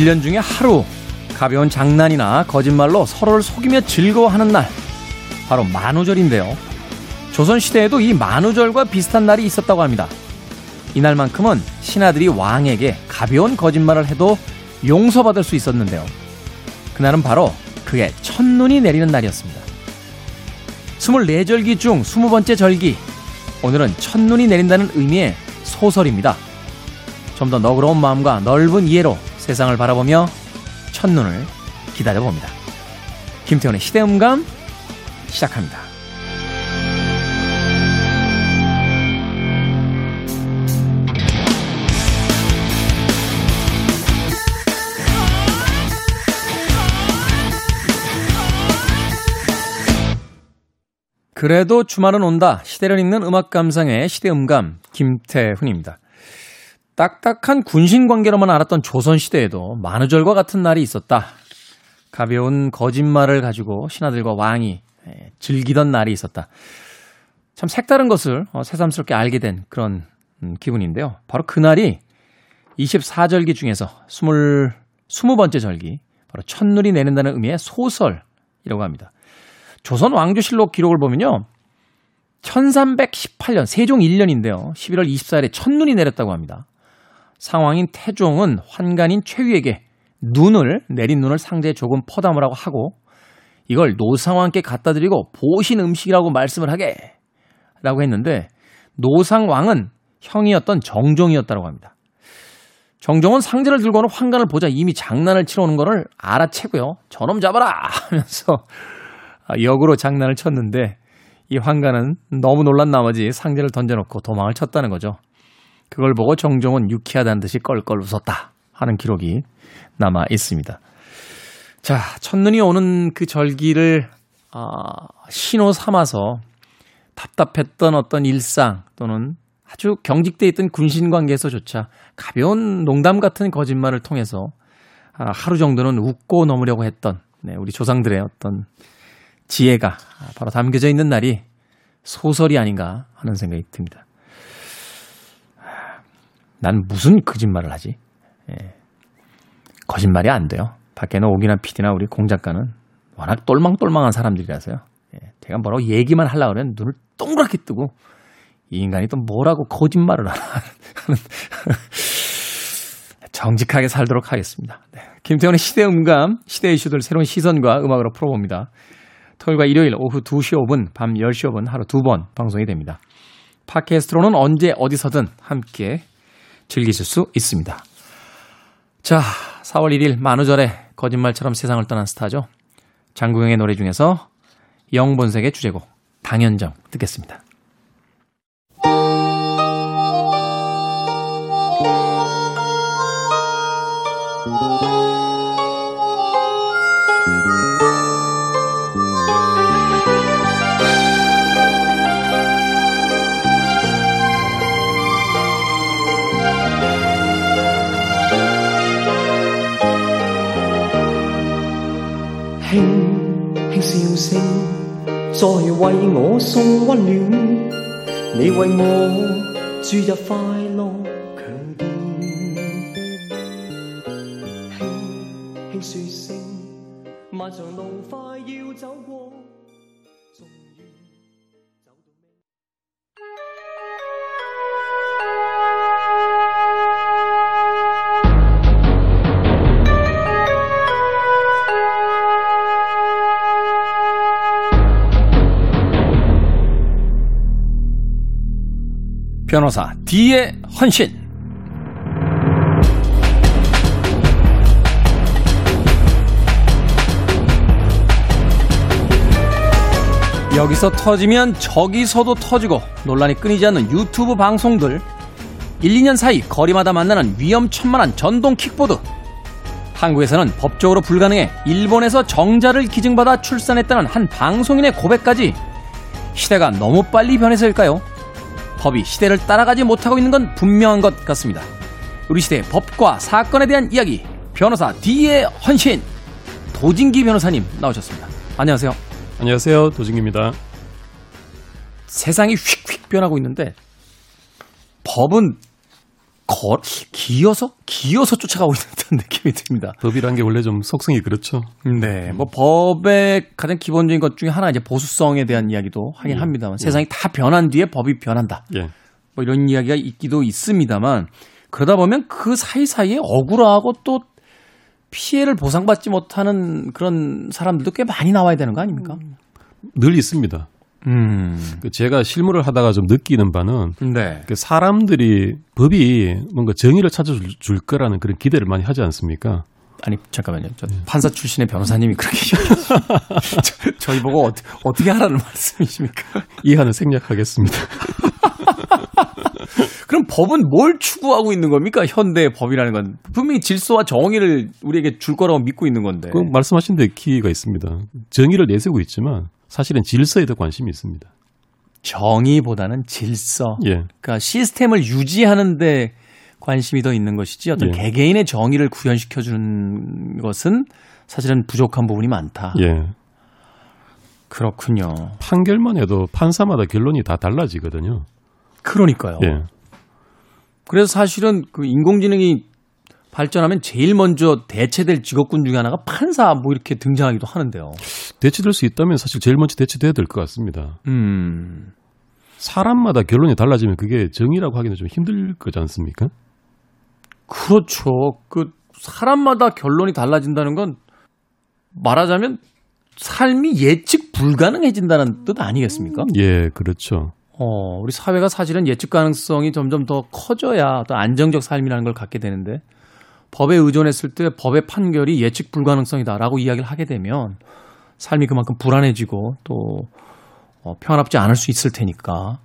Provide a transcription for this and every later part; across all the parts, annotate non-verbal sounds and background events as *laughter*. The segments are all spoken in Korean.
1년 중에 하루 가벼운 장난이나 거짓말로 서로를 속이며 즐거워하는 날 바로 만우절인데요. 조선시대에도 이 만우절과 비슷한 날이 있었다고 합니다. 이날만큼은 신하들이 왕에게 가벼운 거짓말을 해도 용서받을 수 있었는데요. 그날은 바로 그의 첫눈이 내리는 날이었습니다. 24절기 중 20번째 절기. 오늘은 첫눈이 내린다는 의미의 소설입니다. 좀 더 너그러운 마음과 넓은 이해로 세상을 바라보며 첫눈을 기다려봅니다. 김태훈의 시대음감 시작합니다. 그래도 주말은 온다. 시대를 읽는 음악 감상의 시대음감 김태훈입니다. 딱딱한 군신 관계로만 알았던 조선 시대에도 만우절과 같은 날이 있었다. 가벼운 거짓말을 가지고 신하들과 왕이 예, 즐기던 날이 있었다. 참 색다른 것을 어, 새삼스럽게 알게 된 그런 음, 기분인데요. 바로 그날이 24절기 중에서 20, 20번째 절기, 바로 첫눈이 내린다는 의미의 소설이라고 합니다. 조선 왕조실록 기록을 보면요. 1318년 세종 1년인데요. 11월 24일에 첫눈이 내렸다고 합니다. 상왕인 태종은 환관인 최유에게 눈을 내린 눈을 상자에 조금 퍼담으라고 하고 이걸 노상왕께 갖다 드리고 보신 음식이라고 말씀을 하게 라고 했는데 노상왕은 형이었던 정종이었다고 합니다. 정종은 상자를 들고는 환관을 보자 이미 장난을 치러 오는 거를 알아채고요. 저놈 잡아라 하면서 아, 역으로 장난을 쳤는데 이 환관은 너무 놀란 나머지 상자를 던져놓고 도망을 쳤다는 거죠. 그걸 보고 정종은 유쾌하다는 듯이 껄껄 웃었다 하는 기록이 남아 있습니다. 자, 첫눈이 오는 그 절기를 아, 신호 삼아서 답답했던 어떤 일상 또는 아주 경직돼 있던 군신 관계에서조차 가벼운 농담 같은 거짓말을 통해서 아, 하루 정도는 웃고 넘으려고 했던 네, 우리 조상들의 어떤 지혜가 바로 담겨져 있는 날이 소설이 아닌가 하는 생각이 듭니다. 난 무슨 거짓말을 하지? 예. 거짓말이 안 돼요. 밖에는 오기나 피디나 우리 공 작가는 워낙 똘망똘망한 사람들이라서요. 예. 제가 뭐라고 얘기만 하려고 그러면 눈을 동그랗게 뜨고 이 인간이 또 뭐라고 거짓말을 하나 하는 *laughs* 정직하게 살도록 하겠습니다. 네. 김태훈의 시대 음감, 시대 이슈들 새로운 시선과 음악으로 풀어봅니다. 토요일과 일요일 오후 2시 5분, 밤 10시 5분 하루 두 번 방송이 됩니다. 팟캐스트로는 언제 어디서든 함께 즐기실 수 있습니다. 자, 4월 1일 만우절에 거짓말처럼 세상을 떠난 스타죠. 장구영의 노래 중에서 영본색의 주제곡 당연정 듣겠습니다. 在为我送温暖你为我注入快乐强电轻轻说声漫长路快要走过。 변호사 D의 헌신. 여기서 터지면 저기서도 터지고 논란이 끊이지 않는 유튜브 방송들. 1, 2년 사이 거리마다 만나는 위험천만한 전동 킥보드. 한국에서는 법적으로 불가능해 일본에서 정자를 기증받아 출산했다는 한 방송인의 고백까지 시대가 너무 빨리 변해서일까요? 법이 시대를 따라가지 못하고 있는 건 분명한 것 같습니다. 우리 시대의 법과 사건에 대한 이야기, 변호사 D의 헌신, 도진기 변호사님 나오셨습니다. 안녕하세요. 안녕하세요. 도진기입니다. 세상이 휙휙 변하고 있는데 법은 거, 기어서, 기어서 쫓아가고 있는 듯한 느낌이 듭니다. 법이란 게 원래 좀 속성이 그렇죠. 네. 뭐 법의 가장 기본적인 것 중에 하나 이제 보수성에 대한 이야기도 하긴 예. 합니다만 세상이 다 변한 뒤에 법이 변한다. 예. 뭐 이런 이야기가 있기도 있습니다만 그러다 보면 그 사이사이에 억울하고 또 피해를 보상받지 못하는 그런 사람들도 꽤 많이 나와야 되는 거 아닙니까? 늘 있습니다. 음. 그 제가 실무를 하다가 좀 느끼는 바는 네. 그 사람들이 법이 뭔가 정의를 찾아줄 줄 거라는 그런 기대를 많이 하지 않습니까? 아니 잠깐만요. 저 판사 출신의 변호사님이 그렇게. *laughs* 저- 저희 보고 어떻게, 어떻게 하라는 말씀이십니까? 이하는 생략하겠습니다. *laughs* 그럼 법은 뭘 추구하고 있는 겁니까? 현대 법이라는 건 분명히 질서와 정의를 우리에게 줄 거라고 믿고 있는 건데. 그 말씀하신 데 키가 있습니다. 정의를 내세우고 있지만 사실은 질서에 더 관심이 있습니다. 정의보다는 질서. 예. 그러니까 시스템을 유지하는데 관심이 더 있는 것이지 어떤 예. 개개인의 정의를 구현시켜 주는 것은 사실은 부족한 부분이 많다. 예. 그렇군요. 판결만 해도 판사마다 결론이 다 달라지거든요. 그러니까요. 예. 그래서 사실은 그 인공지능이 발전하면 제일 먼저 대체될 직업군 중에 하나가 판사 뭐 이렇게 등장하기도 하는데요. 대체될 수 있다면 사실 제일 먼저 대체돼야 될 것 같습니다. 음. 사람마다 결론이 달라지면 그게 정의라고 하기는 좀 힘들 거지 않습니까? 그렇죠. 그 사람마다 결론이 달라진다는 건 말하자면 삶이 예측 불가능해진다는 뜻 아니겠습니까? 예, 그렇죠. 어, 우리 사회가 사실은 예측 가능성이 점점 더 커져야 어떤 안정적 삶이라는 걸 갖게 되는데 법에 의존했을 때 법의 판결이 예측 불가능성이다라고 이야기를 하게 되면 삶이 그만큼 불안해지고 또 어, 평안롭지 않을 수 있을 테니까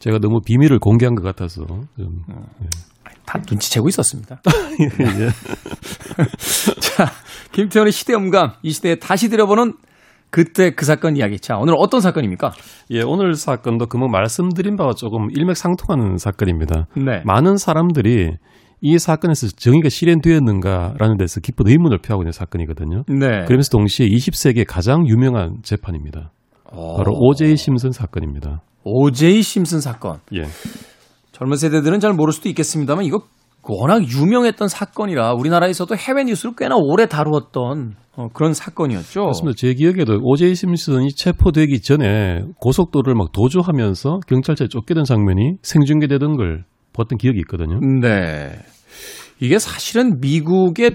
제가 너무 비밀을 공개한 것 같아서 좀다 눈치채고 있었습니다. *laughs* 예. *laughs* 자, 김태현의 시대음감 이 시대에 다시 들여보는 그때 그 사건 이야기. 자, 오늘 어떤 사건입니까? 예, 오늘 사건도 그뭐 말씀드린 바와 조금 일맥상통하는 사건입니다. 네. 많은 사람들이 이 사건에서 정의가 실현되었는가라는 데서 깊은 의문을 표하고 있는 사건이거든요. 네. 그러면서 동시에 20세기의 가장 유명한 재판입니다. 어, 바로 오제이 심슨 사건입니다. 오제이 심슨 사건. 예. 젊은 세대들은 잘 모를 수도 있겠습니다만 이거 워낙 유명했던 사건이라 우리나라에서도 해외 뉴스를 꽤나 오래 다루었던 어, 그런 사건이었죠. 그렇습니다. 제 기억에도 오제이 심슨이 체포되기 전에 고속도로를 막 도주하면서 경찰차에 쫓기던 장면이 생중계되던 걸 봤던 기억이 있거든요. 네. 이게 사실은 미국의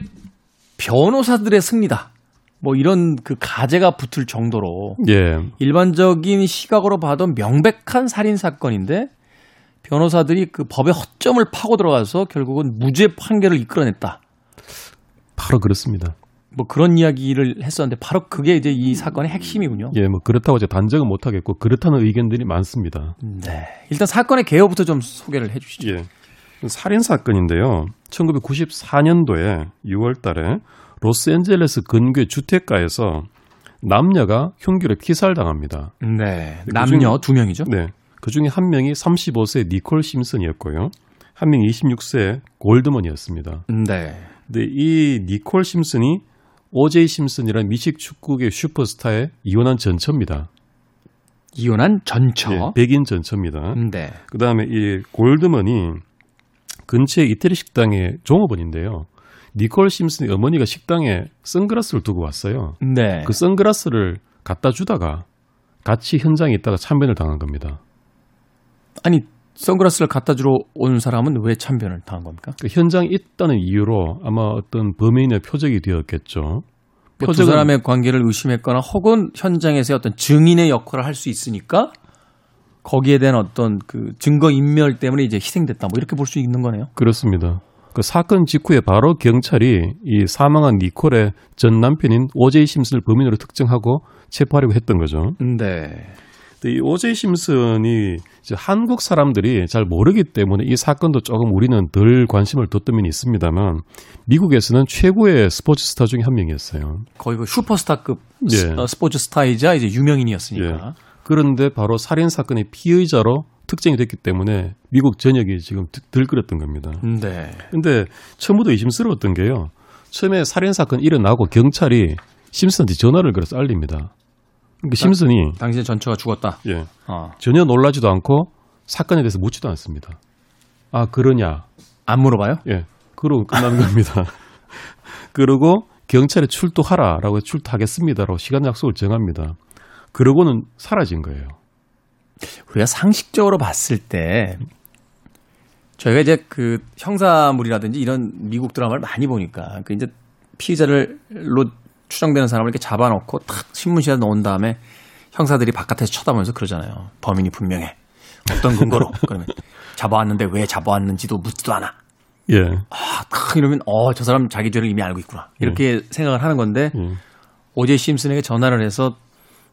변호사들의 승리다. 뭐 이런 그 가제가 붙을 정도로 예. 일반적인 시각으로 봐도 명백한 살인 사건인데 변호사들이 그 법의 허점을 파고 들어가서 결국은 무죄 판결을 이끌어냈다. 바로 그렇습니다. 뭐 그런 이야기를 했었는데 바로 그게 이제 이 사건의 핵심이군요. 예, 뭐 그렇다고 제가 단정은 못 하겠고 그렇다는 의견들이 많습니다. 네. 일단 사건의 개요부터 좀 소개를 해 주시죠. 예. 살인 사건인데요. 1994년도에 6월 달에 로스앤젤레스 근교 주택가에서 남녀가 흉기로 피살당합니다. 네. 그 남녀 두 명이죠. 네. 그 중에 한 명이 35세 니콜 심슨이었고요. 한 명이 26세 골드먼이었습니다. 네. 근데 이 니콜 심슨이 오제이 심슨이라는 미식 축구계 슈퍼스타의 이혼한 전처입니다. 이혼한 전처. 예, 백인 전처입니다. 네. 그 다음에 이 골드먼이 근처의 이태리 식당의 종업원인데요. 니콜 심슨의 어머니가 식당에 선글라스를 두고 왔어요. 네. 그 선글라스를 갖다 주다가 같이 현장에 있다가 참변을 당한 겁니다. 아니 선글라스를 갖다 주러 온 사람은 왜 참변을 당한 겁니까? 그 현장에 있다는 이유로 아마 어떤 범인의 표적이 되었겠죠. 뭐두 표적은 사람의 관계를 의심했거나 혹은 현장에서의 어떤 증인의 역할을 할 수 있으니까 거기에 대한 어떤 그 증거 인멸 때문에 이제 희생됐다. 뭐 이렇게 볼 수 있는 거네요. 그렇습니다. 그 사건 직후에 바로 경찰이 이 사망한 니콜의 전 남편인 오제이 심슨을 범인으로 특정하고 체포하려고 했던 거죠. 네. 이 오제이 심슨이 이제 한국 사람들이 잘 모르기 때문에 이 사건도 조금 우리는 덜 관심을 뒀던 면이 있습니다만 미국에서는 최고의 스포츠 스타 중에 한 명이었어요. 거의 그 슈퍼스타급 예. 스- 어, 스포츠 스타이자 이제 유명인이었으니까. 그런데 바로 살인 사건의 피의자로 특정이 됐기 때문에 미국 전역이 지금 드- 들끓었던 겁니다. 네. 근데 처음부터 의심스러웠던 게요. 처음에 살인 사건 일어나고 경찰이 심슨한테 전화를 걸어서 알립니다. 그러니까 심슨이 당신의 전처가 죽었다. 예, 어. 전혀 놀라지도 않고 사건에 대해서 묻지도 않습니다. 아 그러냐? 안 물어봐요? 예. 그러고 끝나는 겁니다. *laughs* 그리고 경찰에 출두하라라고 해서 출두하겠습니다라고 시간 약속을 정합니다. 그러고는 사라진 거예요. 우리가 상식적으로 봤을 때 저희가 이제 그 형사물이라든지 이런 미국 드라마를 많이 보니까 그 이제 피의자를로 추정되는 사람을 이렇게 잡아놓고 탁 신문지에 넣은 다음에 형사들이 바깥에서 쳐다보면서 그러잖아요. 범인이 분명해. 어떤 근거로? *laughs* 그러면 잡아왔는데 왜 잡아왔는지도 묻지도 않아. 예. 아, 탁 이러면 어, 저 사람 자기 죄를 이미 알고 있구나. 이렇게 생각을 하는 건데 음. 오제 심슨에게 전화를 해서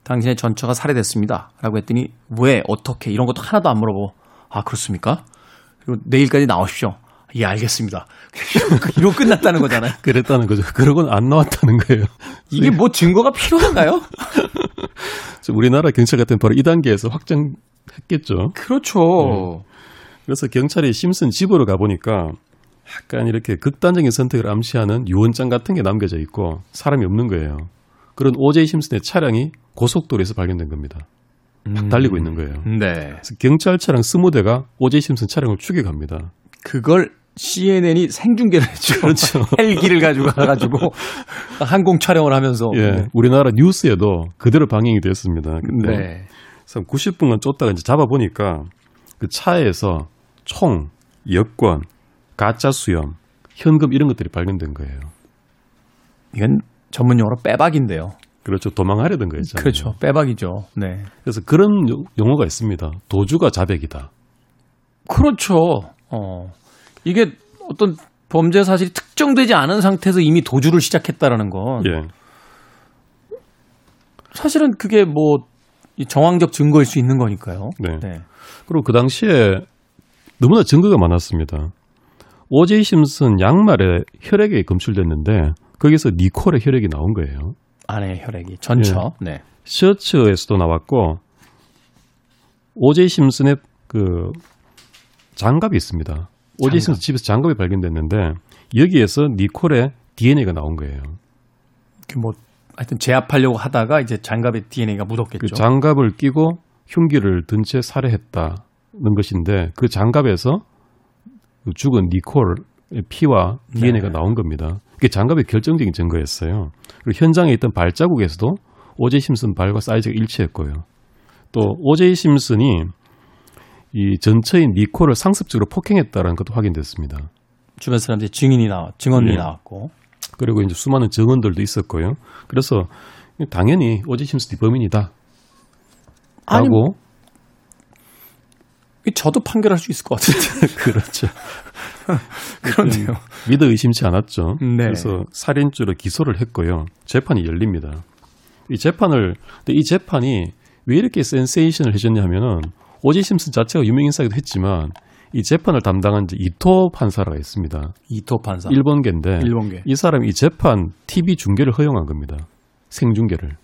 당신의 전처가 살해됐습니다. 라고 했더니 왜 어떻게 이런 것도 하나도 안 물어보고 아 그렇습니까? 그리고 내일까지 나오십시오. 예 알겠습니다. *laughs* 이러고 끝났다는 거잖아요. *laughs* 그랬다는 거죠. 그러고는 안 나왔다는 거예요. *laughs* 이게 뭐 증거가 필요한가요? 우리나라 경찰 같은 바로 이 단계에서 확정했겠죠. 그렇죠. 그래서 경찰이 심슨 집으로 가보니까 약간 이렇게 극단적인 선택을 암시하는 유언장 같은 게 남겨져 있고 사람이 없는 거예요. 그런 오제이 심슨의 차량이 고속도로에서 발견된 겁니다. 막 달리고 있는 거예요. 네. 그래서 경찰 차량 20대가 오제이 심슨 차량을 추격합니다. 그걸 CNN이 생중계를 했죠. *laughs* 그렇죠. 헬기를 가지고 가가지고 항공 촬영을 하면서. 예, 우리나라 뉴스에도 그대로 방영이 됐습니다. 그때 네. 그래서 90분간 쫓다가 이제 잡아보니까 그 차에서 총, 여권, 가짜 수염, 현금 이런 것들이 발견된 거예요. 이건 전문 용어로 빼박인데요. 그렇죠. 도망하려던 거였죠. 그렇죠. 빼박이죠. 네. 그래서 그런 용- 용어가 있습니다. 도주가 자백이다. 그렇죠. 어. 이게 어떤 범죄 사실이 특정되지 않은 상태에서 이미 도주를 시작했다라는 건 예. 사실은 그게 뭐이 정황적 증거일 수 있는 거니까요. 네. 네. 그리고 그 당시에 너무나 증거가 많았습니다. 오제이 심슨 양말에 혈액이 검출됐는데 거기서 니콜의 혈액이 나온 거예요. 안에 혈액이 전처. 네. 셔츠에서도 나왔고 오제이 심슨의 그 장갑이 있습니다. 오제이 심슨 집에서 장갑이 발견됐는데 여기에서 니콜의 DNA가 나온 거예요. 그뭐 하여튼 제압하려고 하다가 이제 장갑에 DNA가 묻었겠죠. 그 장갑을 끼고 흉기를 든 채 살해했다는 것인데 그 장갑에서 그 죽은 니콜의 피와 DNA가 네. 나온 겁니다. 그게 장갑의 결정적인 증거였어요. 그리고 현장에 있던 발자국에서도 오제이 심슨 발과 사이즈가 일치했고요. 또 오제이 심슨이 이 전처인 니콜을 상습적으로 폭행했다는 것도 확인됐습니다. 주변 사람들이 증인이 나와 증언이 예. 나왔고. 그리고 이제 수많은 증언들도 있었고요. 그래서 당연히 오제이 심슨이 범인이다. 아니, 라고 저도 판결할 수 있을 것 같은데. *laughs* 그렇죠. *laughs* 그런데요. 믿어 의심치 않았죠. 네. 그래서 살인죄로 기소를 했고요. 재판이 열립니다. 이 재판을 근데 이 재판이 왜 이렇게 센세이션을 해줬냐 하면은 오지 심슨 자체가 유명 인사기도 했지만 이 재판을 담당한 이토 판사가 있습니다. 이토 판사. 일본계인데 일본계. 이 사람이 이 재판 TV 중계를 허용한 겁니다. 생중계를.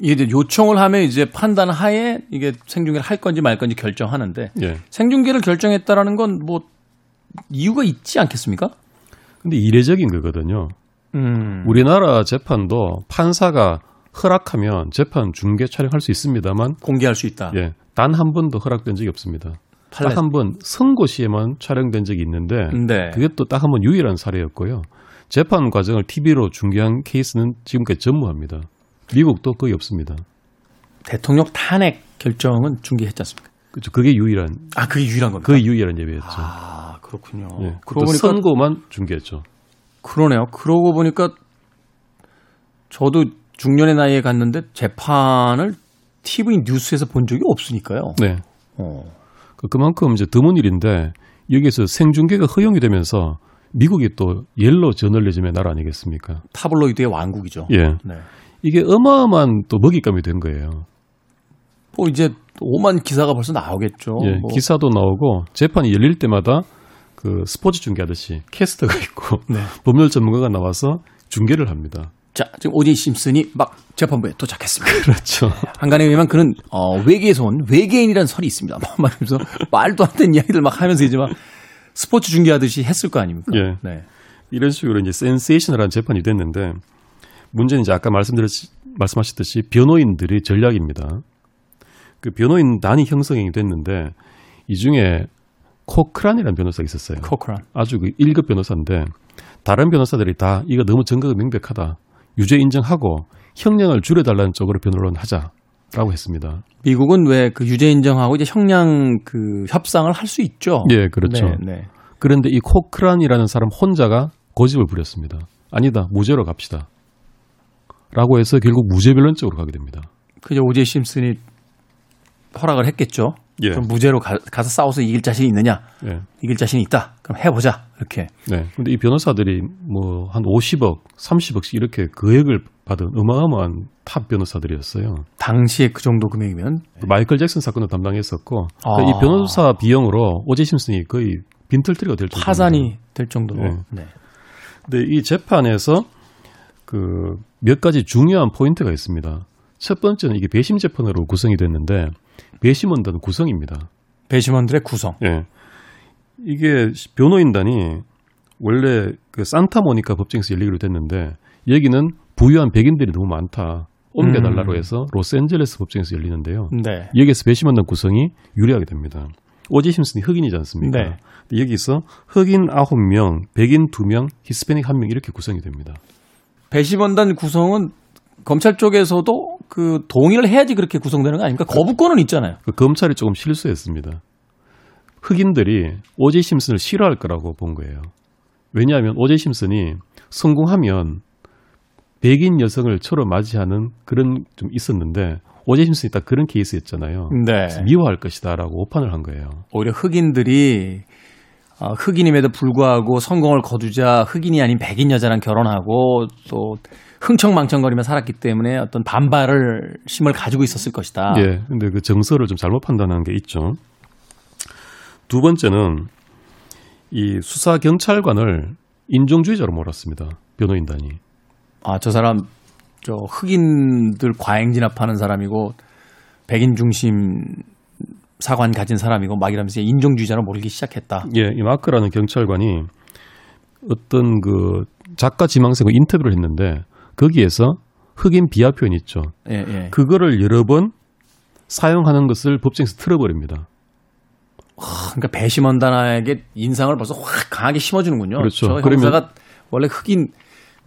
이게 이제 요청을 하면 이제 판단 하에 이게 생중계를 할 건지 말 건지 결정하는데 예. 생중계를 결정했다라는 건 뭐 이유가 있지 않겠습니까? 근데 이례적인 거거든요. 음. 우리나라 재판도 판사가 허락하면 재판 중계 촬영할 수 있습니다만 공개할 수 있다. 예, 단 한 번도 허락된 적이 없습니다. 딱 한 번 선고 시에만 촬영된 적이 있는데 네. 그게 또 딱 한 번 유일한 사례였고요. 재판 과정을 TV로 중계한 케이스는 지금까지 전무합니다. 미국도 거의 없습니다. 대통령 탄핵 결정은 중계했지 않습니까? 그렇죠. 그게 유일한 아, 그게 유일한 겁니다. 거의 유일한 예배였죠. 아, 그렇군요. 예. 그러고 보니까 선고만 중계했죠. 그러네요. 그러고 보니까 저도 중년의 나이에 갔는데 재판을 TV 뉴스에서 본 적이 없으니까요. 네. 어. 그- 그만큼 이제 드문 일인데 여기서 생중계가 허용이 되면서 미국이 또 옐로 저널리즘의 나라 아니겠습니까? 타블로이드의 왕국이죠. 예. 네. 이게 어마어마한 또 먹잇감이 된 거예요. 뭐 이제 오만 기사가 벌써 나오겠죠. 예, 뭐. 기사도 나오고 재판이 열릴 때마다 그 스포츠 중계하듯이 캐스터가 있고 네. 법률 전문가가 나와서 중계를 합니다. 자, 지금 오진 심슨이 막 재판부에 도착했습니다. 그렇죠. 한간에 의하면 그는 어, 외계에서 온 외계인이라는 설이 있습니다. 뭐 말하면서 *laughs* 말도 안 되는 이야기들 막 하면서 이제 막 스포츠 중계하듯이 했을 거 아닙니까? 예. 네. 이런 식으로 이제 센세이션을한 재판이 됐는데 문제는 이제 아까 말씀드렸 말씀하셨듯이 변호인들의 전략입니다. 그 변호인 단이 형성이 됐는데 이 중에 코크란이라는 변호사가 있었어요. 코크란. 아주 그 1급 변호사인데 다른 변호사들이 다 이거 너무 증거가 명백하다. 유죄 인정하고 형량을 줄여달라는 쪽으로 변론을 하자라고 했습니다. 미국은 왜 그 유죄 인정하고 이제 형량 그 협상을 할 수 있죠. 예, 그렇죠. 네, 네. 그런데 이 코크란이라는 사람 혼자가 고집을 부렸습니다. 아니다, 무죄로 갑시다. 라고 해서 결국 무죄 변론 쪽으로 가게 됩니다. 그저 오제이 심슨이 허락을 했겠죠. 예. 그럼 무죄로 가, 서 싸워서 이길 자신이 있느냐? 예. 이길 자신이 있다. 그럼 해보자. 이렇게. 네. 근데 이 변호사들이 뭐 한 50억, 30억씩 이렇게 거액을 받은 어마어마한 탑 변호사들이었어요. 당시에 그 정도 금액이면 그 마이클 잭슨 사건도 담당했었고 아. 그러니까 이 변호사 비용으로 오제이 심슨이 거의 빈털터리가 될 정도로 파산이 될 정도로. 네. 네. 근데 이 재판에서 그 몇 가지 중요한 포인트가 있습니다. 첫 번째는 이게 배심 재판으로 구성이 됐는데 배심원단은 구성입니다. 배심원들의 구성. 예. 이게 변호인단이 원래 그 산타모니카 법정에서 열리기로 됐는데 여기는 부유한 백인들이 너무 많다. 옮겨달라고 음. 해서 로스앤젤레스 법정에서 열리는데요. 네. 여기에서 배심원단 구성이 유리하게 됩니다. 오지 심슨이 흑인이지 않습니까? 네. 여기서 흑인 9명, 백인 2명, 히스패닉 1명 이렇게 구성이 됩니다. 배심원단 구성은 검찰 쪽에서도 그 동의를 해야지 그렇게 구성되는 거 아닙니까? 거부권은 있잖아요. 그 검찰이 조금 실수했습니다. 흑인들이 오제 심슨을 싫어할 거라고 본 거예요. 왜냐하면 오제 심슨이 성공하면 백인 여성을 처로 맞이하는 그런 좀 있었는데 오제 심슨이 딱 그런 케이스였잖아요. 네. 미워할 것이다라고 오판을 한 거예요. 오히려 흑인들이 어, 흑인임에도 불구하고 성공을 거두자 흑인이 아닌 백인 여자랑 결혼하고 또 흥청망청거리며 살았기 때문에 어떤 반발을 심을 가지고 있었을 것이다. 예. 근데 그 정서를 좀 잘못 판단한 게 있죠. 두 번째는 이 수사 경찰관을 인종주의자로 몰았습니다. 변호인단이. 아, 저 사람 저 흑인들 과잉 진압하는 사람이고 백인 중심 사관 가진 사람이고 막 이러면서 인종주의자로 몰기 시작했다. 예, 이 마크라는 경찰관이 어떤 그 작가 지망생과 인터뷰를 했는데 거기에서 흑인 비하 표현 있죠. 예, 예. 그거를 여러 번 사용하는 것을 법정에서 틀어버립니다. 그러니까 배심원단에게 인상을 벌써 확 강하게 심어주는군요. 그렇죠. 저 그러면- 원래 흑인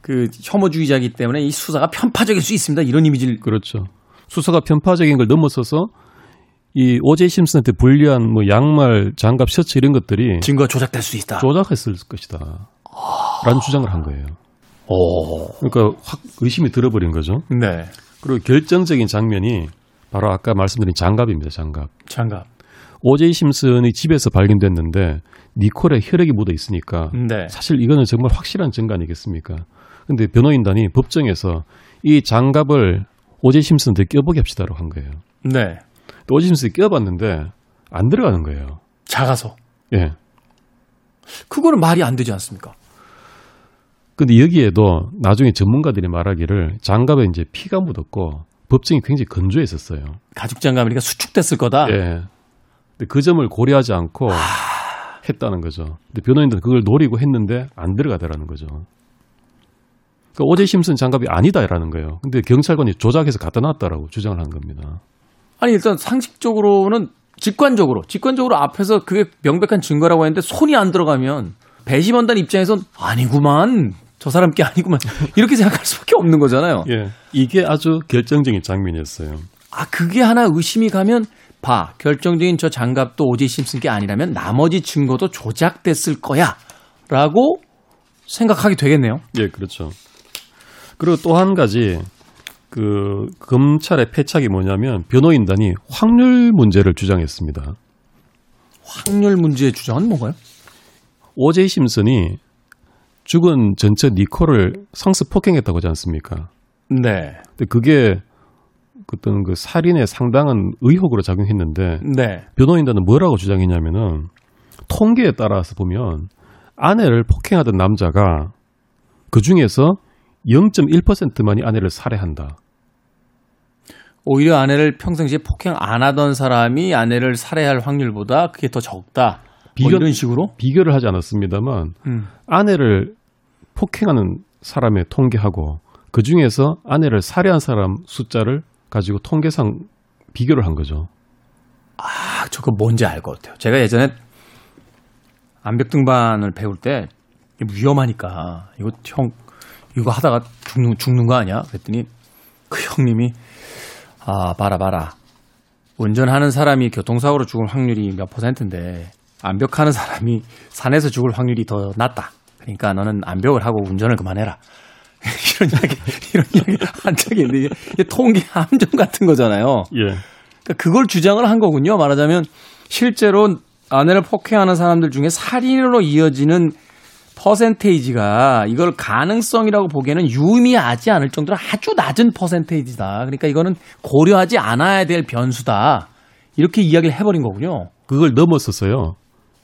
그 혐오주의자이기 때문에 이 수사가 편파적일 수 있습니다. 이런 이미지를 그렇죠. 수사가 편파적인 걸 넘어서서 이 오제 심슨한테 불리한 뭐 양말, 장갑, 셔츠 이런 것들이 증거가 조작될 수 있다. 조작했을 것이다. 라는 주장을 한 거예요. 오. 그러니까 확 의심이 들어버린 거죠. 네. 그리고 결정적인 장면이 바로 아까 말씀드린 장갑입니다. 장갑. 장갑. 오제이 심슨이 집에서 발견됐는데 니콜에 혈액이 묻어 있으니까 네. 사실 이거는 정말 확실한 증거 아니겠습니까? 근데 변호인단이 법정에서 이 장갑을 오제이 심슨한테 껴보게 합시다라고 한 거예요. 네. 또 오제이 심슨이 껴봤는데 안 들어가는 거예요. 작아서. 예. 그거는 말이 안 되지 않습니까? 근데 여기에도 나중에 전문가들이 말하기를 장갑에 이제 피가 묻었고 법정이 굉장히 건조했었어요. 가죽 장갑이니까 수축됐을 거다. 예. 근데 그 점을 고려하지 않고 했다는 거죠. 근데 변호인들은 그걸 노리고 했는데 안 들어가더라는 거죠. 그러니까 오제 심슨 장갑이 아니다라는 거예요. 근데 경찰관이 조작해서 갖다 놨다라고 주장을 한 겁니다. 아니 일단 상식적으로는 직관적으로 직관적으로 앞에서 그게 명백한 증거라고 했는데 손이 안 들어가면 배심원단 입장에선 아니구만 저 사람 게 아니구만 이렇게 생각할 수밖에 없는 거잖아요. 예. 이게 아주 결정적인 장면이었어요. 아 그게 하나 의심이 가면 봐 결정적인 저 장갑도 오지 심슨 게 아니라면 나머지 증거도 조작됐을 거야 라고 생각하게 되겠네요. 예, 그렇죠. 그리고 또 한 가지 그 검찰의 패착이 뭐냐면 변호인단이 확률 문제를 주장했습니다. 확률 문제의 주장은 뭔가요? 오제이 심슨이 죽은 전처 니콜을 상습 폭행했다고 하지 않습니까? 네, 근데 그게 어떤 그 살인에 상당한 의혹으로 작용했는데 네, 변호인단은 뭐라고 주장했냐면은 통계에 따라서 보면 아내를 폭행하던 남자가 그 중에서 0.1%만이 아내를 살해한다. 오히려 아내를 평상시에 폭행 안 하던 사람이 아내를 살해할 확률보다 그게 더 적다. 뭐 비교- 이런 식으로? 비교를 하지 않았습니다만 음. 아내를 폭행하는 사람의 통계하고 그 중에서 아내를 살해한 사람 숫자를 가지고 통계상 비교를 한 거죠. 아, 저거 뭔지 알 것 같아요. 제가 예전에 암벽 등반을 배울 때 위험하니까 이거 형 이거 하다가 죽는 죽는 거 아니야? 그랬더니 그 형님이 아 봐라 봐라 운전하는 사람이 교통사고로 죽을 확률이 몇 퍼센트인데 암벽하는 사람이 산에서 죽을 확률이 더 낮다. 그러니까 너는 암벽을 하고 운전을 그만해라. *laughs* 이런 이야기 이런 이야기 한 적이 있는데 이게 통계 함정 같은 거잖아요. 예. 그러니까 그걸 주장을 한 거군요. 말하자면 실제로 아내를 폭행하는 사람들 중에 살인으로 이어지는 퍼센테이지가 이걸 가능성이라고 보기에는 유의미하지 않을 정도로 아주 낮은 퍼센테이지다. 그러니까 이거는 고려하지 않아야 될 변수다. 이렇게 이야기를 해버린 거군요. 그걸 넘어서서요.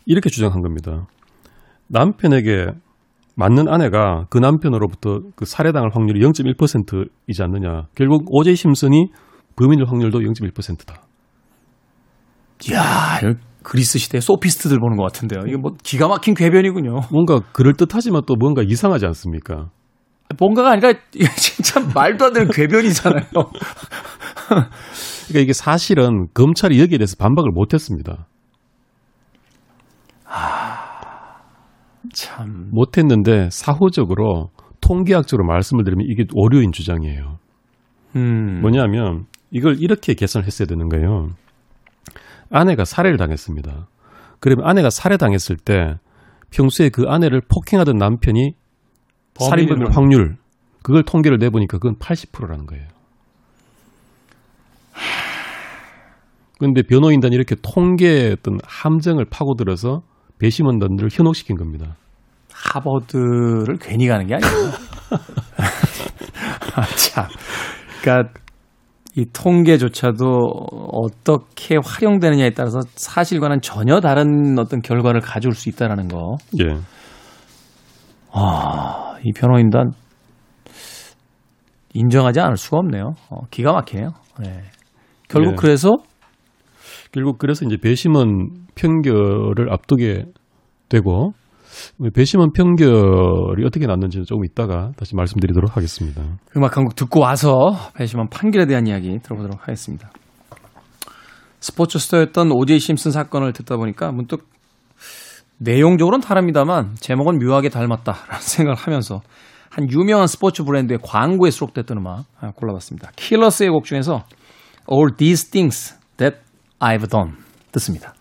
이렇게 주장한 겁니다. 남편에게 맞는 아내가 그 남편으로부터 그 살해당할 확률이 0.1%이지 않느냐. 결국 오제이 심슨이 범인일 확률도 0.1%다. 이야, 그리스 시대 소피스트들 보는 것 같은데요. 이게 뭐 기가 막힌 궤변이군요. 뭔가 그럴듯하지만 또 뭔가 이상하지 않습니까? 뭔가가 아니라 진짜 말도 안 되는 궤변이잖아요. 그러니까 이게 사실은 검찰이 여기에 대해서 반박을 못 했습니다. 참. 못 했는데 사후적으로 통계학적으로 말씀을 드리면 이게 오류인 주장이에요. 음. 뭐냐면 이걸 이렇게 계산을 했어야 되는 거예요. 아내가 살해를 당했습니다. 그러면 아내가 살해당했을 때 평소에 그 아내를 폭행하던 남편이 살인범일 확률 그걸 통계를 내보니까 그건 80%라는 거예요. 그런데 변호인단이 이렇게 통계의 어떤 함정을 파고들어서 배심원단들을 현혹시킨 겁니다. 하버드를 괜히 가는 게 아니에요. *laughs* 아, 참. 그러니까 이 통계조차도 어떻게 활용되느냐에 따라서 사실과는 전혀 다른 어떤 결과를 가져올 수 있다라는 거. 예. 아, 이 변호인단 인정하지 않을 수가 없네요. 어, 기가 막히네요. 네. 결국 네. 그래서 결국 그래서 이제 배심원 편결을 앞두게 되고 배심원 편결이 어떻게 났는지는 조금 이따가 다시 말씀드리도록 하겠습니다. 음악 한 곡 듣고 와서 배심원 판결에 대한 이야기 들어보도록 하겠습니다. 스포츠 스타였던 오제이 심슨 사건을 듣다 보니까 문득 내용적으로는 다릅니다만 제목은 묘하게 닮았다라는 *laughs* 생각을 하면서 한 유명한 스포츠 브랜드의 광고에 수록됐던 음악 하나 골라봤습니다. 킬러스의 곡 중에서 All These Things I've Done 듣습니다.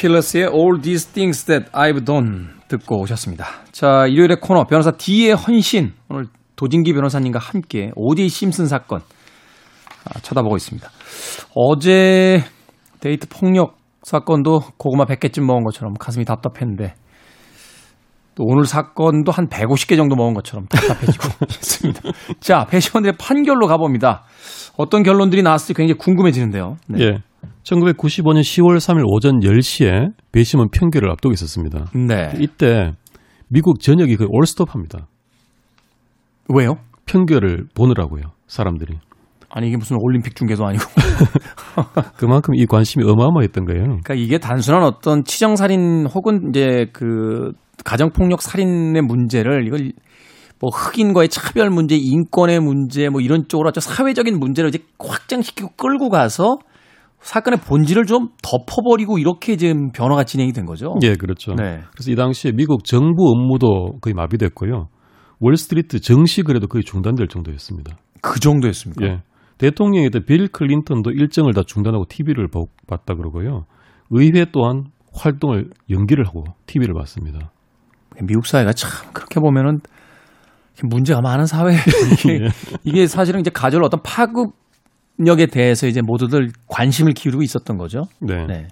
킬러스의 All These Things That I've Done 듣고 오셨습니다. 자, 일요일의 코너 변호사 D의 헌신 오늘 도진기 변호사님과 함께 오디 심슨 사건 아, 쳐다보고 있습니다. 어제 데이트 폭력 사건도 고구마 100개쯤 먹은 것처럼 가슴이 답답했는데 또 오늘 사건도 한 150개 정도 먹은 것처럼 답답해지고 *laughs* 있습니다. 자, 배시원들의 판결로 가봅니다. 어떤 결론들이 나왔을지 굉장히 궁금해지는데요. 네. 예. 1995년 10월 3일 오전 10시에 배심원 편결을 앞두고 있었습니다. 네. 이때 미국 전역이 거의 올스톱합니다. 왜요? 편결을 보느라고요, 사람들이. 아니 이게 무슨 올림픽 중계도 아니고 *laughs* 그만큼 이 관심이 어마어마했던 거예요. 그러니까 이게 단순한 어떤 치정 살인 혹은 이제 그 가정 폭력 살인의 문제를 이걸 뭐 흑인과의 차별 문제, 인권의 문제 뭐 이런 쪽으로 아주 사회적인 문제를 이제 확장시키고 끌고 가서 사건의 본질을 좀 덮어버리고 이렇게 지금 변화가 진행이 된 거죠. 예, 그렇죠. 네. 그래서 이 당시에 미국 정부 업무도 거의 마비됐고요. 월스트리트 정시 거래도 거의 중단될 정도였습니다. 그 정도였습니까? 예. 대통령이었던 빌 클린턴도 일정을 다 중단하고 TV를 봤다 그러고요. 의회 또한 활동을 연기를 하고 TV를 봤습니다. 미국 사회가 참 그렇게 보면은 문제가 많은 사회예요. *laughs* 이게, 이게 사실은 이제 가져올 어떤 파급 력에 대해서 이제 모두들 관심을 기울이고 있었던 거죠. 네. 네.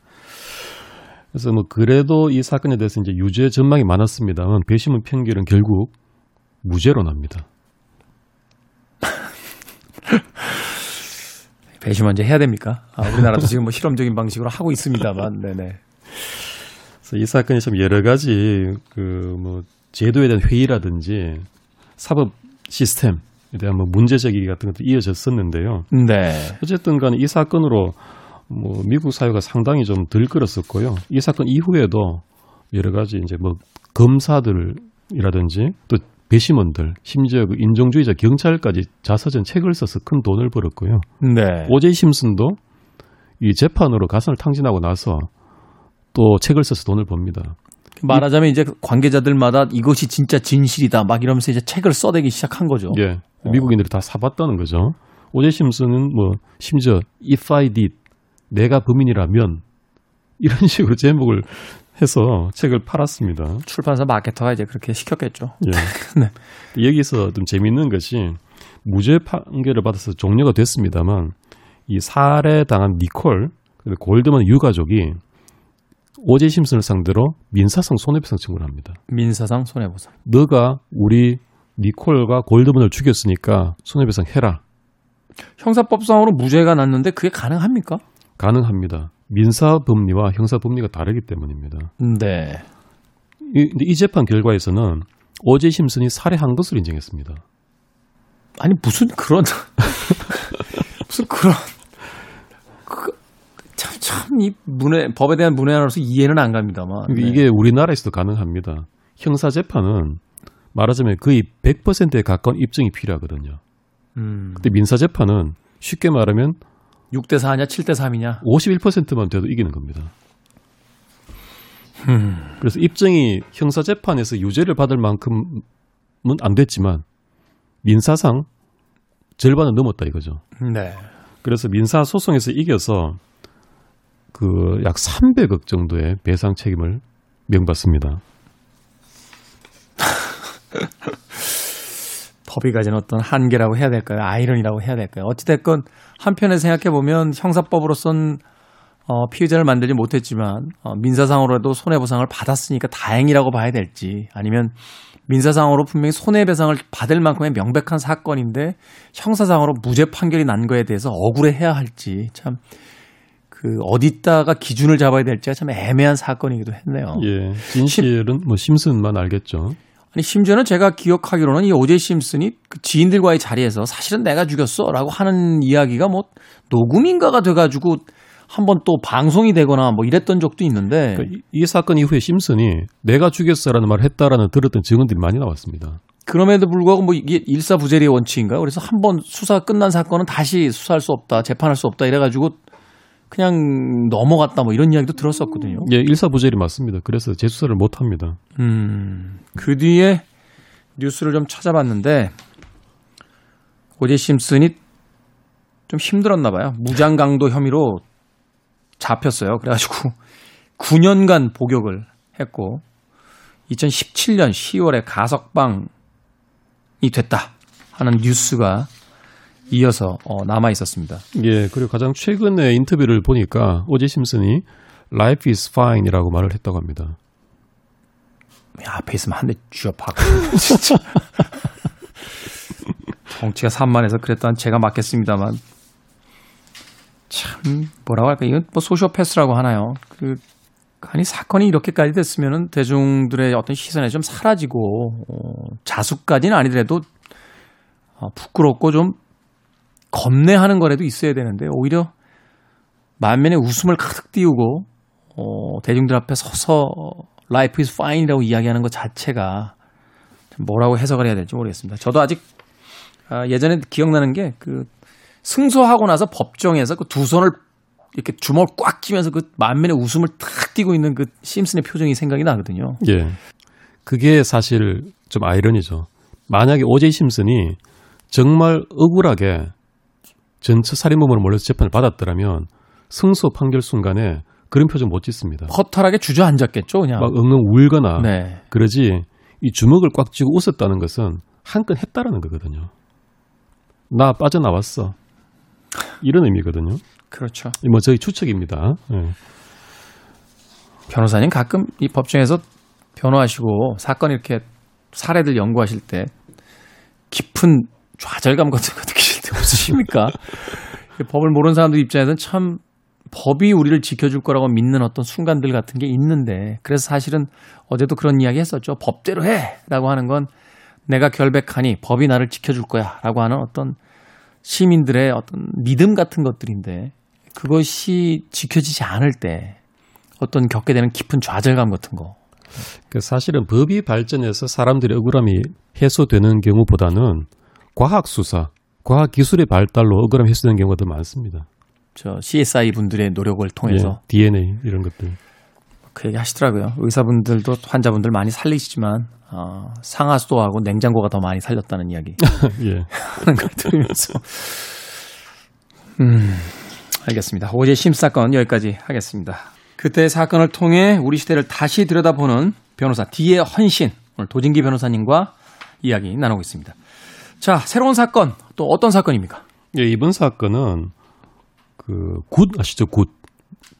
그래서 뭐 그래도 이 사건에 대해서 이제 유죄 전망이 많았습니다만 배심원 판결은 결국 무죄로 납니다. *laughs* 배심 언제 해야 됩니까? 아, 우리나라도 지금 뭐 실험적인 방식으로 하고 있습니다만, 네네. 그래서 이 사건이 참 여러 가지 그 뭐 제도에 대한 회의라든지 사법 시스템에 대한 뭐 문제 제기 같은 것도 이어졌었는데요. 네. 어쨌든 간에 이 사건으로 뭐 미국 사회가 상당히 좀 들끓었었고요. 이 사건 이후에도 여러 가지 이제 뭐 검사들이라든지 또 배심원들, 심지어 그 인종주의자 경찰까지 자서전 책을 써서 큰 돈을 벌었고요. 네. 오제이 심슨도 이 재판으로 가슴을 탕진하고 나서 또 책을 써서 돈을 법니다. 말하자면 이제 그 관계자들마다 이것이 진짜 진실이다 막 이러면서 이제 책을 써대기 시작한 거죠. 예. 미국인들이 다 사봤다는 거죠. 오제 심슨은 뭐 심지어 if I did 내가 범인이라면 이런 *laughs* 식으로 제목을 해서 책을 팔았습니다. 출판사 마케터가 이제 그렇게 시켰겠죠. 예. *laughs* 네. 여기서 좀 재밌는 것이 무죄 판결을 받아서 종료가 됐습니다만 이 살해당한 니콜 그리고 골드만 유가족이 오제 심슨을 상대로 민사상 손해배상 청구를 합니다. 민사상 손해보상. 너가 우리 니콜과 골드만을 죽였으니까 손해배상 해라. 형사법상으로 무죄가 났는데 그게 가능합니까? 가능합니다. 민사 법리와 형사 법리가 다르기 때문입니다. 네. 이, 근데 이 재판 결과에서는 오제 심슨이 살해한 것을 인정했습니다. 아니 무슨 그런 *laughs* 무슨 그런 참참이 문외 법에 대한 문외한으로서 이해는 안 갑니다만. 네. 이게 우리나라에서도 가능합니다. 형사 재판은 말하자면 거의 100%에 가까운 입증이 필요하거든요. 음, 근데 민사 재판은 쉽게 말하면 6대 4냐 7대 3이냐. 51%만 돼도 이기는 겁니다. 음. 그래서 입증이 형사 재판에서 유죄를 받을 만큼은 안 됐지만 민사상 절반은 넘었다 이거죠. 네. 그래서 민사 소송에서 이겨서 그 약 300억 정도의 배상 책임을 명받습니다. *laughs* 법이 가진 어떤 한계라고 해야 될까요? 아이러니라고 해야 될까요? 어찌됐건 한편에 생각해 보면 형사법으로선 어, 피의자를 만들지 못했지만 어, 민사상으로라도 손해보상을 받았으니까 다행이라고 봐야 될지 아니면 민사상으로 분명히 손해배상을 받을 만큼의 명백한 사건인데 형사상으로 무죄 판결이 난 거에 대해서 억울해해야 할지 참 그 어디다가 기준을 잡아야 될지가 참 애매한 사건이기도 했네요. 예, 진실은 뭐 심슨만 알겠죠. 아니 심지어는 제가 기억하기로는 이 오제 심슨이 그 지인들과의 자리에서 사실은 내가 죽였어라고 하는 이야기가 뭐 녹음인가가 돼가지고 한번 또 방송이 되거나 뭐 이랬던 적도 있는데 그러니까 이, 이 사건 이후에 심슨이 내가 죽였어라는 말을 했다라는 들었던 증언들이 많이 나왔습니다. 그럼에도 불구하고 뭐 이게 일사부재리의 원칙인가 그래서 한번 수사 끝난 사건은 다시 수사할 수 없다 재판할 수 없다 이래가지고 그냥 넘어갔다 뭐 이런 이야기도 들었었거든요. 예, 일사부재리 맞습니다. 그래서 재수사를 못 합니다. 음, 그 뒤에 뉴스를 좀 찾아봤는데 오제 심슨이 좀 힘들었나 봐요. 무장 강도 혐의로 잡혔어요. 그래가지고 *laughs* 9년간 복역을 했고 2017년 10월에 가석방이 됐다 하는 뉴스가 이어서 어, 남아 있었습니다. 예, 그리고 가장 최근에 인터뷰를 보니까 오제 심슨이 life is fine이라고 말을 했다고 합니다. 야, 앞에 있으면 한 대 쥐어박고 *laughs* 진짜 정치가 산만해서 그랬던 제가 맞겠습니다만 참 뭐라고 할까 이건 뭐 소시오패스라고 하나요? 그 아니 사건이 이렇게까지 됐으면은 대중들의 어떤 시선에 좀 사라지고 어, 자숙까지는 아니더라도 어, 부끄럽고 좀 겁내하는 거라도 있어야 되는데 오히려 만면에 웃음을 가득 띄우고 어, 대중들 앞에 서서 life is fine이라고 이야기하는 것 자체가 참 뭐라고 해석을 해야 될지 모르겠습니다. 저도 아직 아, 예전에 기억나는 게 그 승소하고 나서 법정에서 그 두 손을 이렇게 주먹을 꽉 쥐면서 그 만면에 웃음을 탁 띄고 있는 그 심슨의 표정이 생각이 나거든요. 예. 그게 사실 좀 아이러니죠. 만약에 오제이 심슨이 정말 억울하게 전처 살인범으로 몰려서 재판을 받았더라면 승소 판결 순간에 그런 표정 못 짓습니다. 허탈하게 주저앉았겠죠, 그냥. 막 엉엉 울거나 네. 그러지 이 주먹을 꽉 쥐고 웃었다는 것은 한 건 했다라는 거거든요. 나 빠져나왔어. 이런 의미거든요. 그렇죠. 뭐 저희 추측입니다. 예. 변호사님 가끔 이 법정에서 변호하시고 사건 이렇게 사례들 연구하실 때 깊은 좌절감 같은 거 느끼실 때 없으십니까? 법을 모르는 사람들 입장에서는 참 법이 우리를 지켜줄 거라고 믿는 어떤 순간들 같은 게 있는데 그래서 사실은 어제도 그런 이야기 했었죠. 법대로 해! 라고 하는 건 내가 결백하니 법이 나를 지켜줄 거야 라고 하는 어떤 시민들의 어떤 믿음 같은 것들인데 그것이 지켜지지 않을 때 어떤 겪게 되는 깊은 좌절감 같은 거. 그 사실은 법이 발전해서 사람들의 억울함이 해소되는 경우보다는 과학 수사, 과학 기술의 발달로 억울함이 해소되는 경우가 더 많습니다. 저 CSI 분들의 노력을 통해서 예, DNA 이런 것들. 그 얘기 하시더라고요. 의사분들도 환자분들 많이 살리시지만 어, 상하수도하고 냉장고가 더 많이 살렸다는 이야기 *laughs* 예. 하는 걸 들으면서 음 알겠습니다. 오제 심 사건 여기까지 하겠습니다. 그때 사건을 통해 우리 시대를 다시 들여다보는 변호사 D의 헌신 오늘 도진기 변호사님과 이야기 나누고 있습니다. 자 새로운 사건 또 어떤 사건입니까? 예, 이번 사건은 그 굿 아시죠? 굿.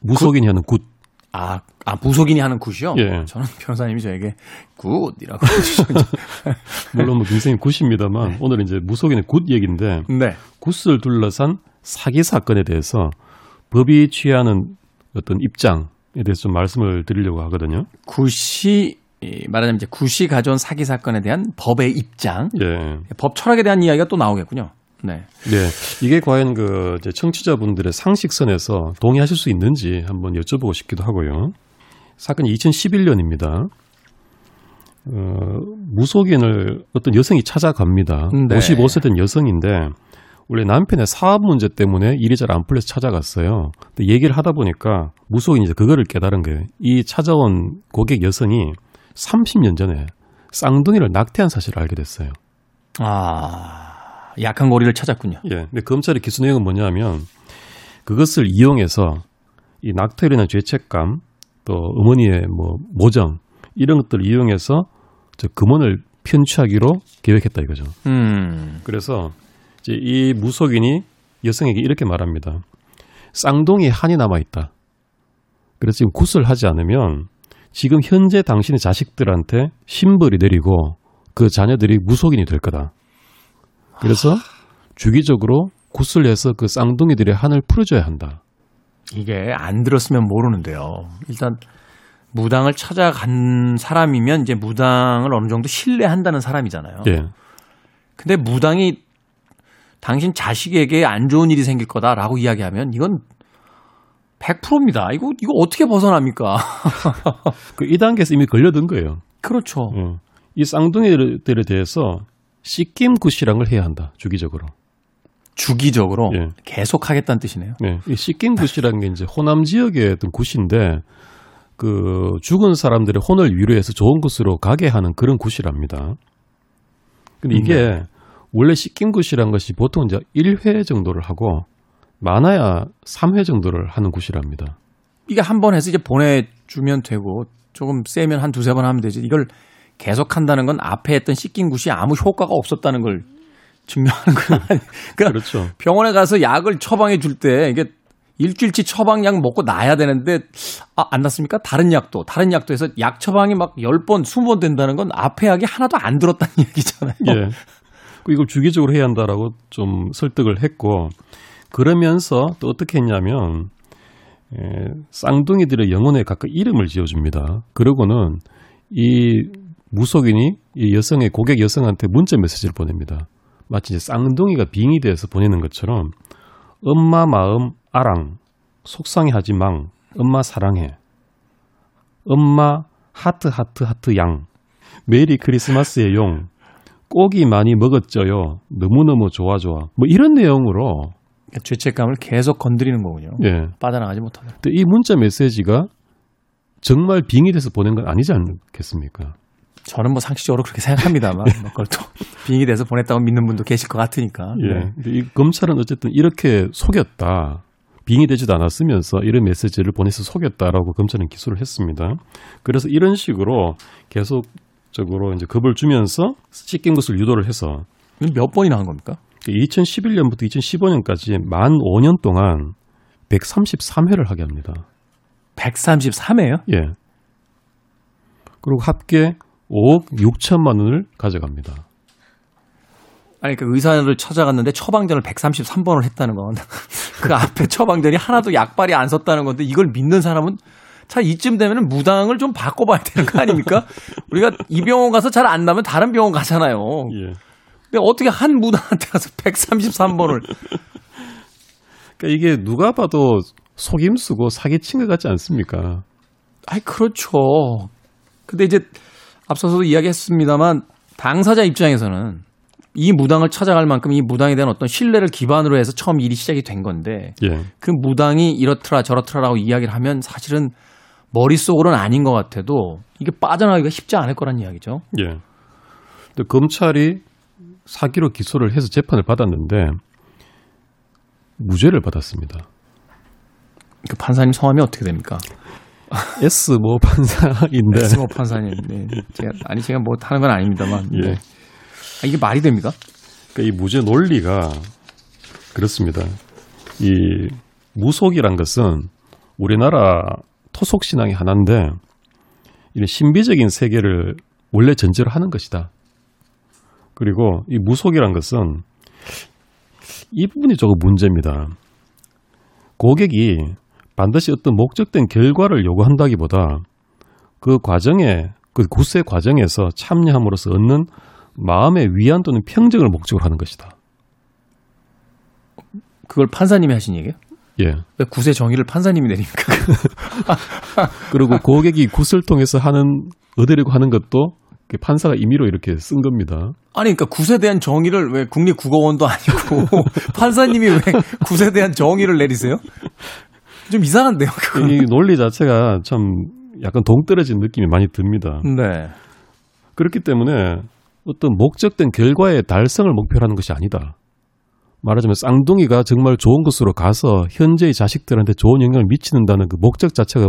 무속인이 하는 굿. 아, 아 무속인이 하는 굿이요? 예. 저는 변호사님이 저에게 good이라고 *laughs* 해주셨는데 *laughs* 물론 뭐 굉장히 good입니다만 오늘은 이제 무속인의 굿 얘기인데 네. 굿을 둘러싼 사기 사건에 대해서 법이 취하는 어떤 입장에 대해서 좀 말씀을 드리려고 하거든요. 굿이 이, 말하자면 이제 굿이 가져온 사기 사건에 대한 법의 입장, 예. 법 철학에 대한 이야기가 또 나오겠군요. 네. 네. 이게 과연 그 이제 청취자분들의 상식선에서 동의하실 수 있는지 한번 여쭤보고 싶기도 하고요. 사건이 2011년입니다. 어, 무속인을 어떤 여성이 찾아갑니다. 네. 55세 된 여성인데 원래 남편의 사업 문제 때문에 일이 잘 안 풀려서 찾아갔어요. 근데 얘기를 하다 보니까 무속인이 이제 그거를 깨달은 거예요. 이 찾아온 고객 여성이 30년 전에 쌍둥이를 낙태한 사실을 알게 됐어요. 아, 약한 고리를 찾았군요. 예. 근데 검찰의 기소 내용은 뭐냐면 그것을 이용해서 이 낙태로 인한 죄책감 또 어머니의 뭐 모정 이런 것들을 이용해서 저 금원을 편취하기로 계획했다 이거죠. 음, 그래서 이제 이 무속인이 여성에게 이렇게 말합니다. 쌍둥이에 한이 남아 있다. 그래서 지금 굿을 하지 않으면 지금 현재 당신의 자식들한테 신벌이 내리고 그 자녀들이 무속인이 될 거다. 그래서 주기적으로 굿을 해서 그 쌍둥이들의 한을 풀어줘야 한다. 이게 안 들었으면 모르는데요. 일단 무당을 찾아간 사람이면 이제 무당을 어느 정도 신뢰한다는 사람이잖아요. 예. 근데 무당이 당신 자식에게 안 좋은 일이 생길 거다라고 이야기하면 이건 100%입니다. 이거 이거 어떻게 벗어납니까? *laughs* 그 2단계에서 이미 걸려든 거예요. 그렇죠. 예. 이 쌍둥이들에 대해서 씻김 굿이란 걸 해야 한다. 주기적으로. 주기적으로 예. 계속 하겠다는 뜻이네요. 네. 이 씻김 굿이라는 게 이제 호남 지역의 어떤 굿인데 그 죽은 사람들의 혼을 위로해서 좋은 곳으로 가게 하는 그런 굿이랍니다. 근데 이게 원래 씻김 굿이란 것이 보통 이제 1회 정도를 하고 많아야 3회 정도를 하는 굿이랍니다. 이게 한 번 해서 이제 보내주면 되고 조금 세면 한 두세 번 하면 되지. 이걸 계속 한다는 건 앞에 했던 씻긴 굿이 아무 효과가 없었다는 걸 증명하는 건 아니. *laughs* 그러니까 그렇죠. 병원에 가서 약을 처방해 줄 때 이게 일주일치 처방약 먹고 나야 되는데 아, 안 났습니까? 다른 약도 다른 약도 해서 약 처방이 막 10번, 20번 된다는 건 앞에 약이 하나도 안 들었다는 *laughs* 얘기잖아요. 예. 그 이걸 주기적으로 해야 한다라고 좀 설득을 했고 그러면서 또 어떻게 했냐면 에, 쌍둥이들의 영혼에 각각 이름을 지어줍니다. 그러고는 이 무속인이 이 여성의 고객 여성한테 문자 메시지를 보냅니다. 마치 이제 쌍둥이가 빙이 돼서 보내는 것처럼 엄마 마음 아랑 속상해하지 망 엄마 사랑해 엄마 하트 하트 하트 양 메리 크리스마스의 용 꼭이 많이 먹었죠요 너무너무 좋아 좋아 뭐 이런 내용으로 죄책감을 계속 건드리는 거군요. 예. 빠져나가지 못하게. 근데 이 문자 메시지가 정말 빙이 돼서 보낸 건 아니지 않겠습니까? 저는 뭐 상식적으로 그렇게 생각합니다만 *laughs* 뭐 그걸 또 빙이 돼서 보냈다고 믿는 분도 계실 것 같으니까. 예. 네. 근데 이 검찰은 어쨌든 이렇게 속였다. 빙이 되지도 않았으면서 이런 메시지를 보내서 속였다라고 검찰은 기소를 했습니다. 그래서 이런 식으로 계속적으로 이제 겁을 주면서 씻긴 것을 유도를 해서 몇 번이나 한 겁니까? 2011년부터 2015년까지 만 5년 동안 133회를 하게 합니다. 133회요? 예. 그리고 합계 5억 6천만 원을 가져갑니다. 아니 그 의사를 찾아갔는데 처방전을 133번을 했다는 건 *laughs* 그 앞에 처방전이 하나도 약발이 안 섰다는 건데 이걸 믿는 사람은 차 이쯤 되면은 무당을 좀 바꿔봐야 되는 거 아닙니까? 우리가 이 병원 가서 잘 안 나면 다른 병원 가잖아요. 예. 근데 어떻게 한 무당한테 가서 133번을 그러니까 이게 누가 봐도 속임수고 사기친 것 같지 않습니까? 아이 그렇죠. 근데 이제 앞서서도 이야기했습니다만 당사자 입장에서는 이 무당을 찾아갈 만큼 이 무당에 대한 어떤 신뢰를 기반으로 해서 처음 일이 시작이 된 건데 예. 그 무당이 이렇더라 저렇더라라고 이야기를 하면 사실은 머릿속으로는 아닌 것 같아도 이게 빠져나가기가 쉽지 않을 거란 이야기죠. 예. 근데 검찰이 사기로 기소를 해서 재판을 받았는데 무죄를 받았습니다. 그 판사님 성함이 어떻게 됩니까? *laughs* S 모 판사인데 스모 판사님. 네. 제가 아니 제가 뭐 하는 건 아닙니다만. 예. 네. 아, 이게 말이 됩니까? 그러니까 이 무죄 논리가 그렇습니다. 이 무속이란 것은 우리나라 토속 신앙의 하나인데 이 신비적인 세계를 원래 전제로 하는 것이다. 그리고 이 무속이란 것은 이 부분이 조금 문제입니다. 고객이 반드시 어떤 목적된 결과를 요구한다기보다 그 과정에 그 구세 과정에서 참여함으로써 얻는 마음의 위안 또는 평정을 목적으로 하는 것이다. 그걸 판사님이 하신 얘기예요? 예. 왜 구세 정의를 판사님이 내립니까? *laughs* 그리고 고객이 굿을 통해서 하는 얻으려고 하는 것도 그 판사가 임의로 이렇게 쓴 겁니다. 아니, 그러니까 굿에 대한 정의를 왜 국립국어원도 아니고 *laughs* 판사님이 왜 굿에 대한 정의를 내리세요? 좀 이상한데요, 그거. 이 논리 자체가 참 약간 동떨어진 느낌이 많이 듭니다. 네. 그렇기 때문에 어떤 목적된 결과의 달성을 목표로 하는 것이 아니다. 말하자면 쌍둥이가 정말 좋은 곳으로 가서 현재의 자식들한테 좋은 영향을 미치는다는 그 목적 자체가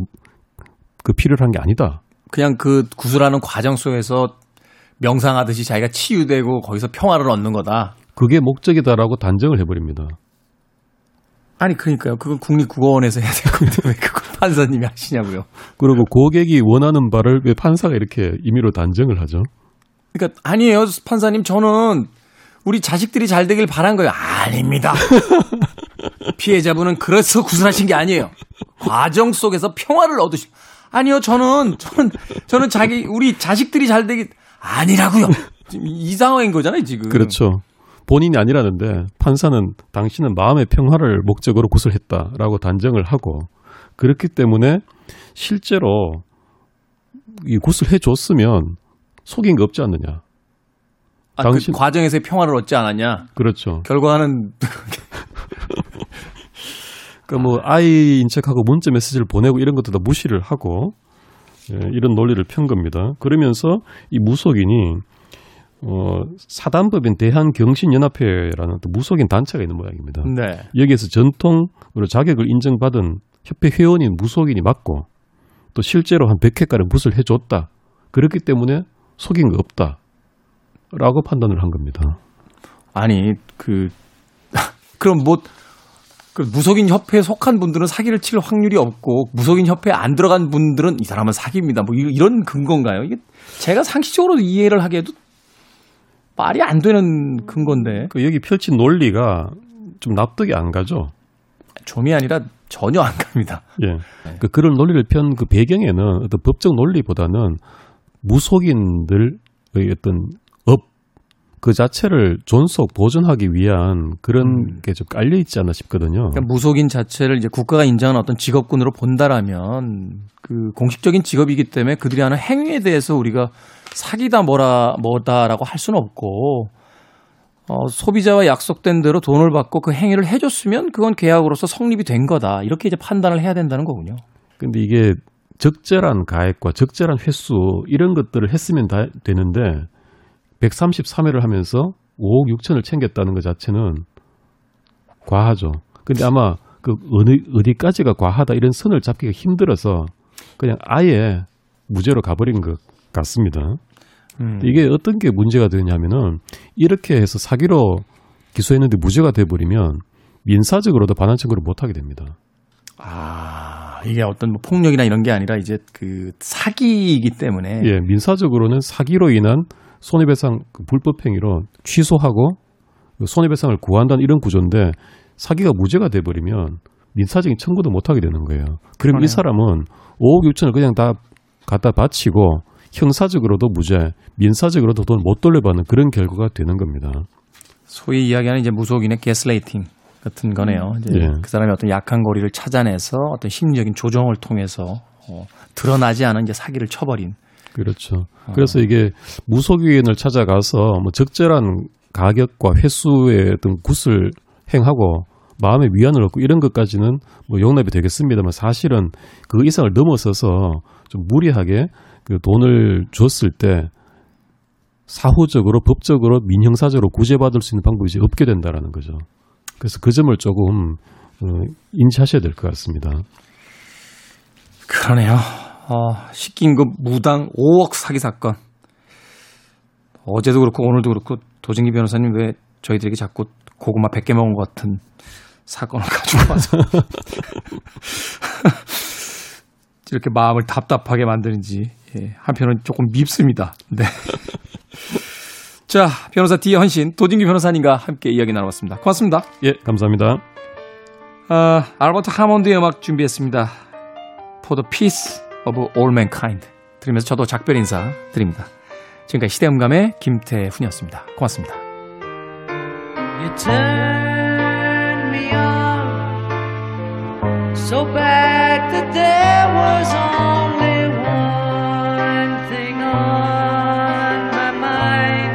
그 필요한 게 아니다. 그냥 그 구슬하는 과정 속에서 명상하듯이 자기가 치유되고 거기서 평화를 얻는 거다. 그게 목적이다라고 단정을 해버립니다. 아니, 그러니까요. 그건 국립국어원에서 해야 될 건데 왜 그걸 판사님이 하시냐고요. 그리고 고객이 원하는 바를 왜 판사가 이렇게 임의로 단정을 하죠? 그러니까 아니에요, 판사님. 저는 우리 자식들이 잘 되길 바란 거예요. 아닙니다. *laughs* 피해자분은 그래서 구슬하신 게 아니에요. 과정 속에서 평화를 얻으시. 아니요, 저는 저는 저는 자기 우리 자식들이 잘 되기 아니라고요. 지금 이 상황인 거잖아요, 지금. 그렇죠. 본인이 아니라는데 판사는 당신은 마음의 평화를 목적으로 구슬했다라고 단정을 하고 그렇기 때문에 실제로 이 구슬해 줬으면 속인 거 없지 않느냐. 아, 당신- 그 과정에서의 평화를 얻지 않았냐? 그렇죠. 결과는 그러니까 뭐 아이인 척하고 문자 메시지를 보내고 이런 것도 다 무시를 하고 예, 이런 논리를 편 겁니다. 그러면서 이 무속인이 어, 사단법인 대한경신연합회라는 또 무속인 단체가 있는 모양입니다. 네. 여기에서 전통으로 자격을 인정받은 협회 회원인 무속인이 맞고 또 실제로 한 100회가량 붓을 해줬다. 그렇기 때문에 속인 거 없다. 라고 판단을 한 겁니다. 아니 그 *laughs* 그럼 뭐 그 무속인 협회에 속한 분들은 사기를 칠 확률이 없고 무속인 협회에 안 들어간 분들은 이 사람은 사기입니다. 뭐 이- 이런 근거인가요? 이게 제가 상식적으로 이해를 하기에도 말이 안 되는 근거인데 그 여기 펼친 논리가 좀 납득이 안 가죠. 좀이 아니라 전혀 안 갑니다. 예. 그 그런 논리를 편 그 배경에는 어떤 법적 논리보다는 무속인들의 어떤 업, 그 자체를 존속 보존하기 위한 그런 게좀 깔려 있지 않나 싶거든요. 그러니까 무속인 자체를 이제 국가가 인정하는 어떤 직업군으로 본다라면 그 공식적인 직업이기 때문에 그들이 하는 행위에 대해서 우리가 사기다 뭐라 뭐다라고 할 수는 없고 어, 소비자와 약속된 대로 돈을 받고 그 행위를 해줬으면 그건 계약으로서 성립이 된 거다 이렇게 이제 판단을 해야 된다는 거군요. 근데 이게 적절한 가액과 적절한 횟수 이런 것들을 했으면 다 되는데 133회를 하면서 5억 6천을 챙겼다는 것 자체는 과하죠. 근데 아마 그 어디, 어디까지가 과하다 이런 선을 잡기가 힘들어서 그냥 아예 무죄로 가버린 것 같습니다. 음. 이게 어떤 게 문제가 되냐면은 이렇게 해서 사기로 기소했는데 무죄가 돼버리면 민사적으로도 반환 청구를 못하게 됩니다. 아 이게 어떤 뭐 폭력이나 이런 게 아니라 이제 그 사기이기 때문에 예, 민사적으로는 사기로 인한 손해배상 그 불법 행위로 취소하고 그 손해배상을 구한다는 이런 구조인데 사기가 무죄가 돼버리면 민사적인 청구도 못 하게 되는 거예요. 그럼 그러네요. 이 사람은 5억 6천을 그냥 다 갖다 바치고 형사적으로도 무죄, 민사적으로도 돈 못 돌려받는 그런 결과가 되는 겁니다. 소위 이야기하는 이제 무속인의 게슬레이팅 같은 거네요. 이제 예. 그 사람의 어떤 약한 고리를 찾아내서 어떤 심리적인 조정을 통해서 어, 드러나지 않은 이제 사기를 쳐버린 그렇죠. 그래서 이게 무속인을 찾아가서 뭐 적절한 가격과 횟수의 어떤 굿을 행하고 마음의 위안을 얻고 이런 것까지는 뭐 용납이 되겠습니다만 사실은 그 이상을 넘어서서 좀 무리하게 그 돈을 줬을 때 사후적으로 법적으로 민형사적으로 구제받을 수 있는 방법이 이제 없게 된다라는 거죠. 그래서 그 점을 조금 어, 인지하셔야 될 것 같습니다. 그러네요. 어, 식긴급 무당 5억 사기 사건. 어제도 그렇고 오늘도 그렇고 도진기 변호사님 왜 저희들에게 자꾸 고구마 100개 먹은 것 같은 사건을 *laughs* 가지고 와서 *laughs* 이렇게 마음을 답답하게 만드는지 예, 한편은 조금 밉습니다. 네. *laughs* 자, 변호사 디헌신 도진기 변호사님과 함께 이야기 나눠봤습니다. 고맙습니다. 예, 감사합니다. 아, 알버트 하몬드의 음악 준비했습니다. For the peace of all mankind. 들으면서 저도 작별 인사 드립니다. 지금까지 시대음감의 김태훈이었습니다. 고맙습니다. You turn me on so bad that there was only one thing on my mind.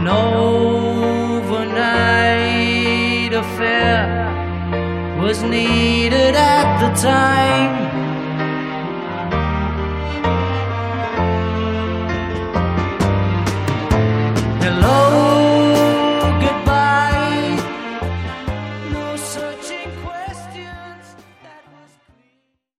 An overnight affair was needed time.